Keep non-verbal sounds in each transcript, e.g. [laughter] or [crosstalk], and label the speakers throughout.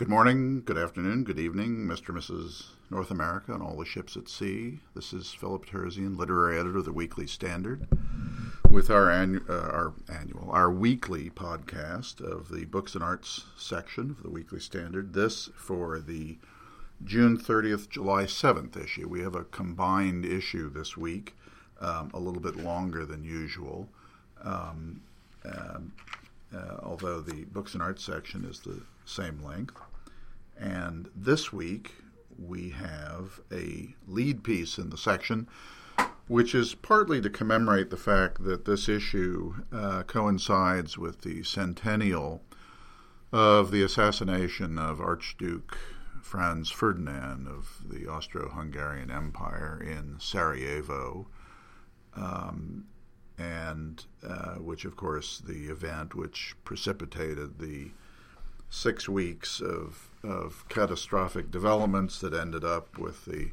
Speaker 1: Good morning, good afternoon, good evening, Mr. and Mrs. North America and all the ships at sea. This is Philip Terzian, literary editor of the Weekly Standard, with our, annu- uh, our annual, our weekly podcast of the Books and Arts section of the Weekly Standard. This for the June 30th, July 7th issue. We have a combined issue this week, um, a little bit longer than usual. Um, um uh, although the books and arts section is the same length. And this week we have a lead piece in the section, which is partly to commemorate the fact that this issue uh, coincides with the centennial of the assassination of Archduke Franz Ferdinand of the Austro Hungarian Empire in Sarajevo. Um, and uh, which, of course, the event which precipitated the six weeks of of catastrophic developments that ended up with the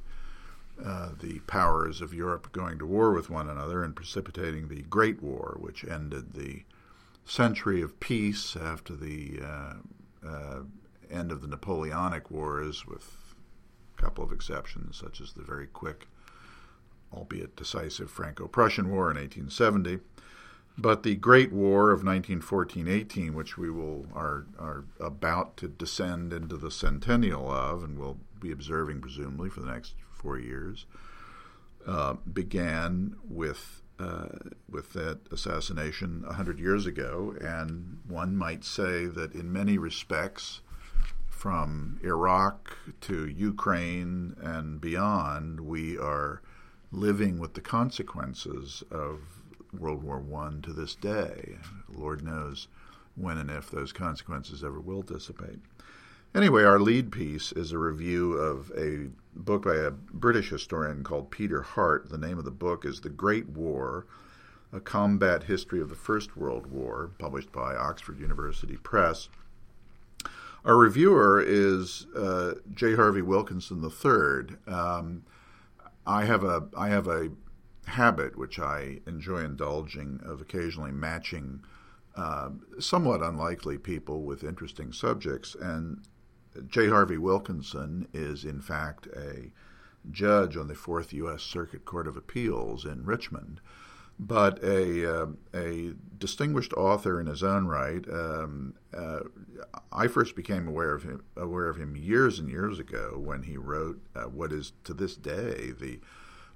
Speaker 1: uh, the powers of Europe going to war with one another and precipitating the Great War, which ended the century of peace after the uh, uh, end of the Napoleonic Wars, with a couple of exceptions, such as the very quick, albeit decisive Franco Prussian War in 1870. But the Great War of 1914-18, which we will are are about to descend into the centennial of, and will be observing presumably for the next four years, uh, began with uh, with that assassination hundred years ago, and one might say that in many respects, from Iraq to Ukraine and beyond, we are living with the consequences of World War One to this day. Lord knows when and if those consequences ever will dissipate. Anyway, our lead piece is a review of a book by a British historian called Peter Hart. The name of the book is The Great War A Combat History of the First World War, published by Oxford University Press. Our reviewer is uh, J. Harvie Wilkinson III. Um, I have a I have a habit, which I enjoy indulging, of occasionally matching uh, somewhat unlikely people with interesting subjects. And J. Harvie Wilkinson is, in fact, a judge on the Fourth U.S. Circuit Court of Appeals in Richmond, but a, uh, a distinguished author in his own right. Um, uh, I first became aware of him aware of him years and years ago when he wrote uh, what is to this day the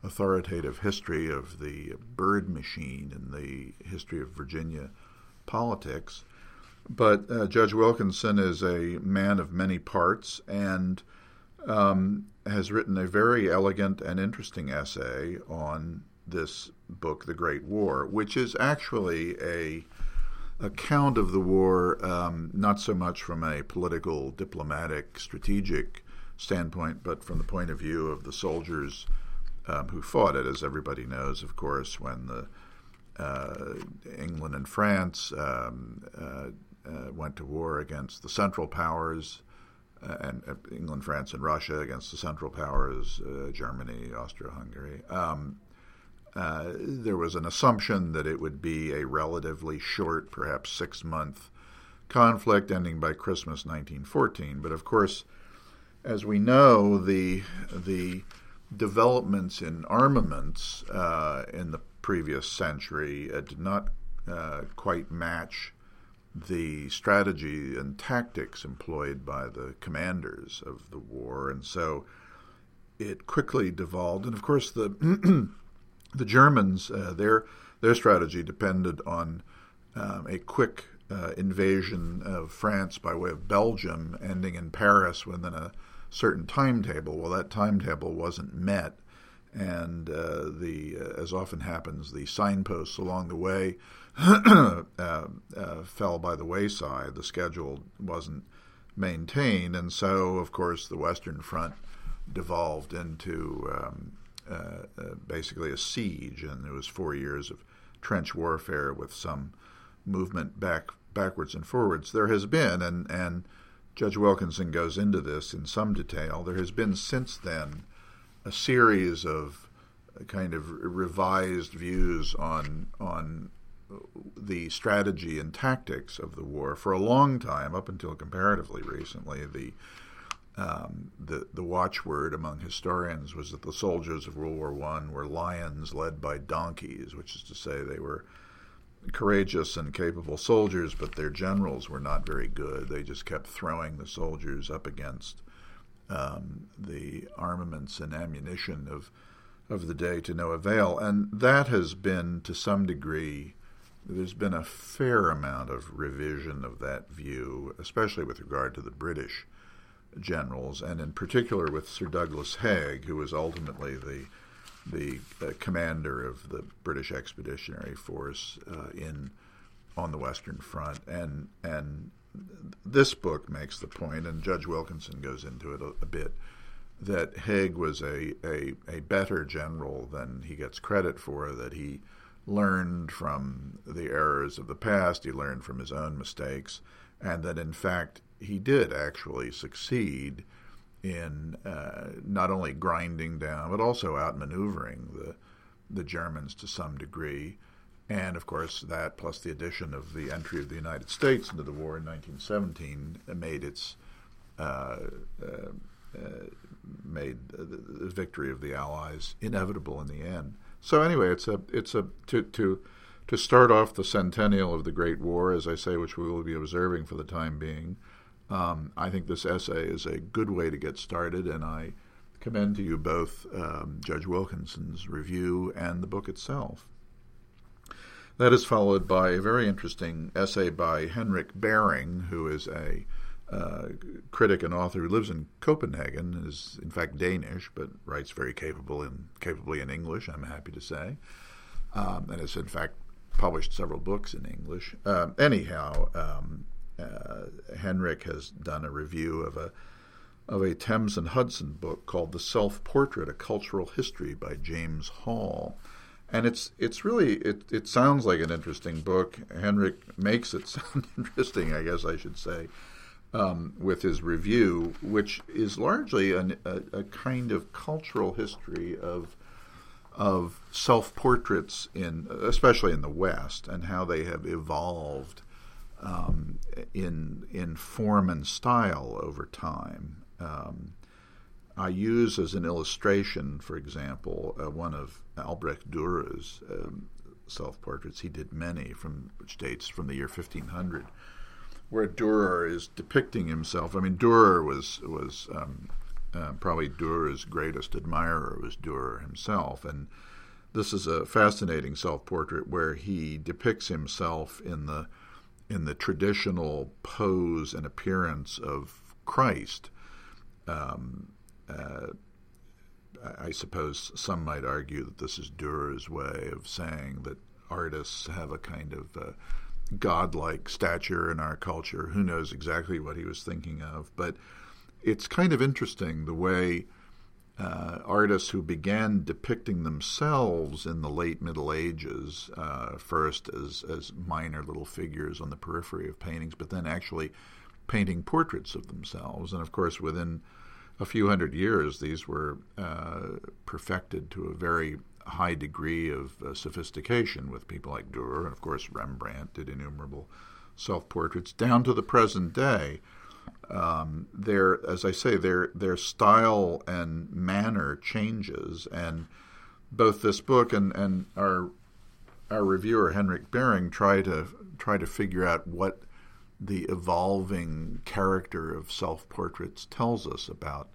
Speaker 1: authoritative history of the Byrd machine and the history of Virginia politics. But uh, Judge Wilkinson is a man of many parts and um, has written a very elegant and interesting essay on this book, The Great War, which is actually a account of the war, um, not so much from a political, diplomatic, strategic standpoint, but from the point of view of the soldiers um, who fought it, as everybody knows, of course, when the uh, England and France um, uh, uh, went to war against the Central Powers, uh, and uh, England, France, and Russia against the Central Powers, Germany, Austria-Hungary. Um, there was an assumption that it would be a relatively short, perhaps six-month conflict ending by Christmas 1914. But of course, as we know, the the developments in armaments uh, in the previous century uh, did not uh, quite match the strategy and tactics employed by the commanders of the war, and so it quickly devolved. And of course, the [clears throat] the Germans uh, their their strategy depended on um, a quick uh, invasion of France by way of Belgium, ending in Paris within a certain timetable. Well, that timetable wasn't met, and uh, the uh, as often happens, the signposts along the way [clears throat] uh, uh, fell by the wayside. The schedule wasn't maintained, and so of course the Western Front devolved into um, uh, uh, basically a siege, and it was four years of trench warfare with some movement back backwards and forwards. There has been and and Judge Wilkinson goes into this in some detail. There has been since then a series of kind of revised views on on the strategy and tactics of the war for a long time, up until comparatively recently. The um, the the watchword among historians was that the soldiers of World War One were lions led by donkeys, which is to say they were courageous and capable soldiers, but their generals were not very good. They just kept throwing the soldiers up against um, the armaments and ammunition of of the day to no avail, and that has been to some degree. There's been a fair amount of revision of that view, especially with regard to the British generals, and in particular with Sir Douglas Haig, who was ultimately the the uh, commander of the British Expeditionary Force uh, in on the Western Front, and and this book makes the point, and Judge Wilkinson goes into it a, a bit, that Haig was a, a a better general than he gets credit for. That he learned from the errors of the past, he learned from his own mistakes, and that in fact he did actually succeed in uh, not only grinding down but also outmaneuvering the the Germans to some degree. And of course, that plus the addition of the entry of the United States into the war in 1917 made its uh, uh, uh, made the victory of the Allies inevitable in the end. So anyway, it's a it's a to to to start off the centennial of the Great War, as I say, which we will be observing for the time being. Um, I think this essay is a good way to get started, and I commend to you both um, Judge Wilkinson's review and the book itself. That is followed by a very interesting essay by Henrik Bering, who is a uh, critic and author who lives in Copenhagen, is in fact Danish, but writes very capable in, capably in English, I'm happy to say, um, and has in fact published several books in English. Uh, anyhow, um, uh, Henrik has done a review of a of a Thames and Hudson book called The Self Portrait: A Cultural History by James Hall. And it's it's really it, it sounds like an interesting book. Henrik makes it [laughs] sound interesting, I guess I should say, um, with his review, which is largely an, a, a kind of cultural history of of self portraits in especially in the West and how they have evolved um, in in form and style over time. Um, I use as an illustration, for example, uh, one of Albrecht Dürer's um, self portraits. He did many from which dates from the year 1500, where Dürer is depicting himself. I mean, Dürer was was um, uh, probably Dürer's greatest admirer was Dürer himself, and this is a fascinating self portrait where he depicts himself in the in the traditional pose and appearance of Christ. Um, uh, I suppose some might argue that this is Dürer's way of saying that artists have a kind of uh, godlike stature in our culture. Who knows exactly what he was thinking of? But it's kind of interesting the way uh, artists who began depicting themselves in the late Middle Ages, uh, first as, as minor little figures on the periphery of paintings, but then actually painting portraits of themselves. And of course, within a few hundred years, these were uh, perfected to a very high degree of uh, sophistication with people like Dürer. And of course, Rembrandt did innumerable self portraits down to the present day um, their, as I say, their their style and manner changes, and both this book and, and our our reviewer Henrik Bering try to try to figure out what the evolving character of self portraits tells us about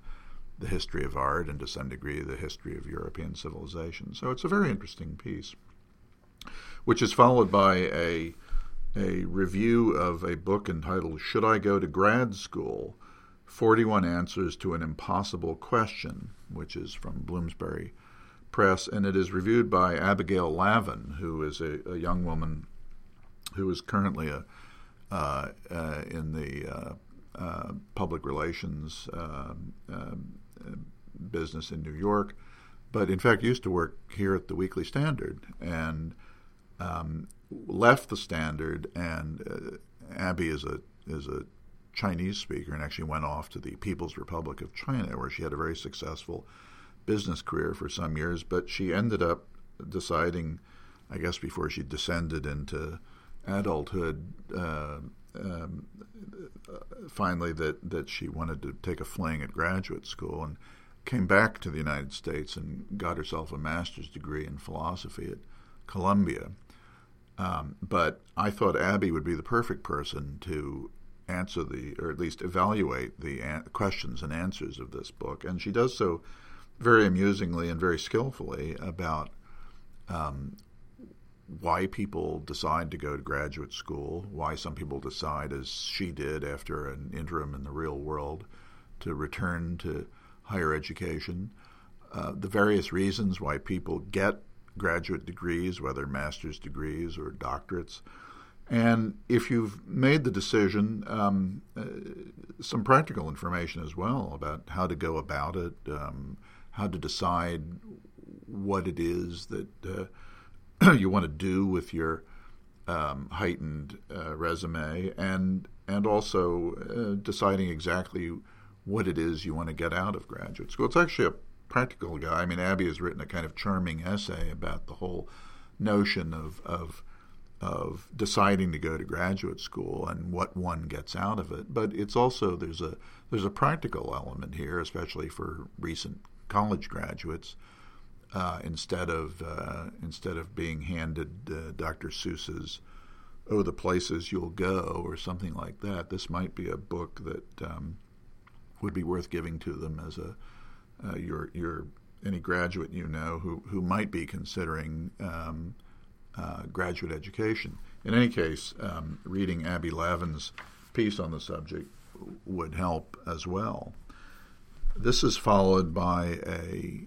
Speaker 1: the history of art and to some degree the history of European civilization. So it's a very interesting piece, which is followed by a a review of a book entitled Should I Go to Grad School? 41 Answers to an Impossible Question, which is from Bloomsbury Press, and it is reviewed by Abigail Lavin, who is a, a young woman who is currently a, uh, uh, in the uh, uh public relations um, um, business in New York, but in fact used to work here at the Weekly Standard and um, left the Standard, and uh, Abby is a is a Chinese speaker, and actually went off to the People's Republic of China, where she had a very successful business career for some years. But she ended up deciding I guess before she descended into adulthood, uh, um, finally that, that she wanted to take a fling at graduate school and came back to the United States and got herself a master's degree in philosophy at Columbia. Um, but I thought Abby would be the perfect person to answer the, or at least evaluate the an- questions and answers of this book. And she does so very amusingly and very skillfully about um, why people decide to go to graduate school, why some people decide, as she did after an interim in the real world, to return to higher education, uh, the various reasons why people get graduate degrees, whether master's degrees or doctorates. And if you've made the decision, um, uh, some practical information as well about how to go about it, um, how to decide what it is that uh, [clears throat] you want to do with your um, heightened uh, resume, and and also uh, deciding exactly what it is you want to get out of graduate school. It's actually a practical guy. I mean, Abby has written a kind of charming essay about the whole notion of of of deciding to go to graduate school and what one gets out of it. But it's also there's a there's a practical element here, especially for recent college graduates, uh, instead of uh, instead of being handed uh, Dr. Seuss's "Oh, the Places You'll Go" or something like that. This might be a book that um, would be worth giving to them as a uh, your your any graduate you know who who might be considering um, uh, graduate education. In any case, um, reading Abby Lavin's piece on the subject would help as well. This is followed by a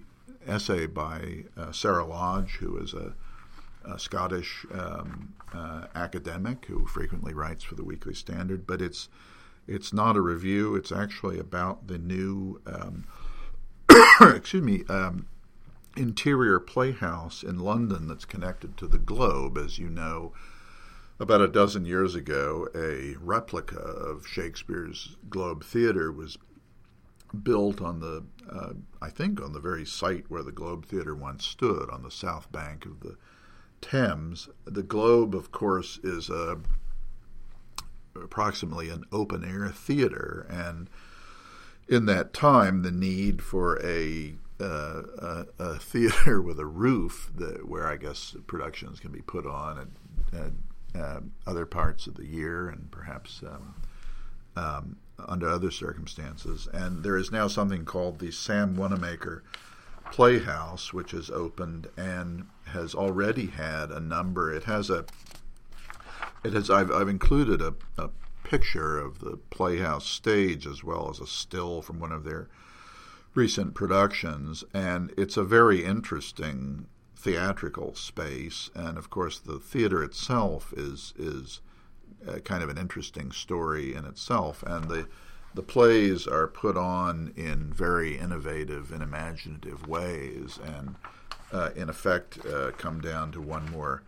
Speaker 1: essay by uh, Sarah Lodge, who is a, a Scottish um, uh, academic who frequently writes for the Weekly Standard. But it's it's not a review; it's actually about the new, um, [coughs] excuse me, um, interior playhouse in London that's connected to the Globe, as you know. About a dozen years ago, a replica of Shakespeare's Globe Theatre was built on the, uh, I think, on the very site where the Globe Theatre once stood, on the south bank of the Thames. The Globe, of course, is a, approximately an open air theater, and in that time, the need for a uh, a, a, theater [laughs] with a roof that, where I guess productions can be put on at, uh, other parts of the year and perhaps um, um, under other circumstances. And there is now something called the Sam Wanamaker Playhouse, which has opened and has already had a number. It has a. It has. I've, I've included a, a picture of the Playhouse stage as well as a still from one of their recent productions, and it's a very interesting theatrical space. And of course, the theater itself is is uh, kind of an interesting story in itself, and the the plays are put on in very innovative and imaginative ways, and uh, in effect uh, come down to one more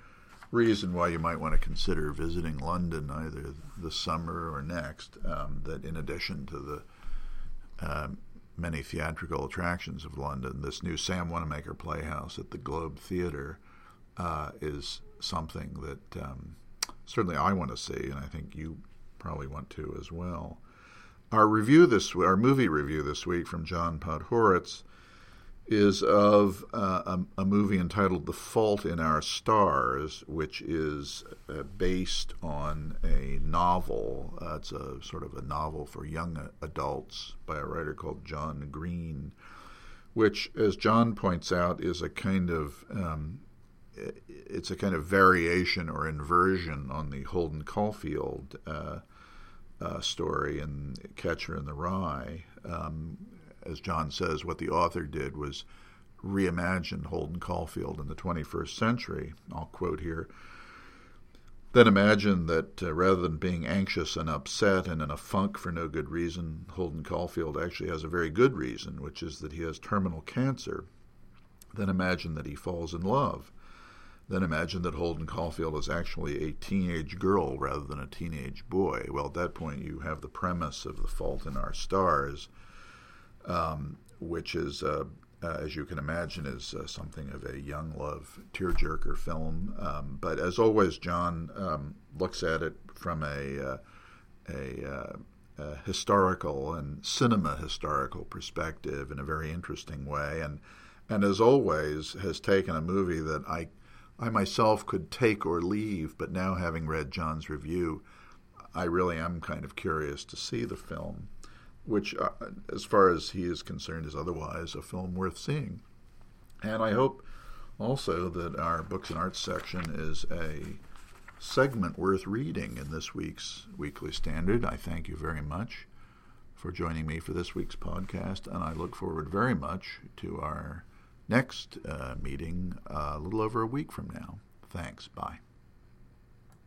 Speaker 1: reason why you might want to consider visiting London either this summer or next. Um, that in addition to the um, many theatrical attractions of London, this new Sam Wanamaker Playhouse at the Globe Theatre uh, is something that um, certainly I want to see, and I think you probably want to as well. Our review this, our movie review this week from John Podhoretz is of uh, a, a, movie entitled The Fault in Our Stars, which is uh, based on a novel. Uh, it's a sort of a novel for young adults by a writer called John Green, which, as John points out, is a kind of um, it's a kind of variation or inversion on the Holden Caulfield uh, uh, story in Catcher in the Rye. Um, as John says, what the author did was reimagine Holden Caulfield in the 21st century. I'll quote here. Then imagine that uh, rather than being anxious and upset and in a funk for no good reason, Holden Caulfield actually has a very good reason, which is that he has terminal cancer. Then imagine that he falls in love. Then imagine that Holden Caulfield is actually a teenage girl rather than a teenage boy. Well, at that point, you have the premise of The Fault in Our Stars, um, which is a, uh, as you can imagine, is uh, something of a young love tearjerker film. Um, but as always, John um, looks at it from a, uh, a, uh, a, historical and cinema historical perspective in a very interesting way, and and as always has taken a movie that I I myself could take or leave, but now having read John's review, I really am kind of curious to see the film which, uh, as far as he is concerned, is otherwise a film worth seeing. And I hope also that our books and arts section is a segment worth reading in this week's Weekly Standard. I thank you very much for joining me for this week's podcast, and I look forward very much to our next uh, meeting uh, a little over a week from now. Thanks. Bye.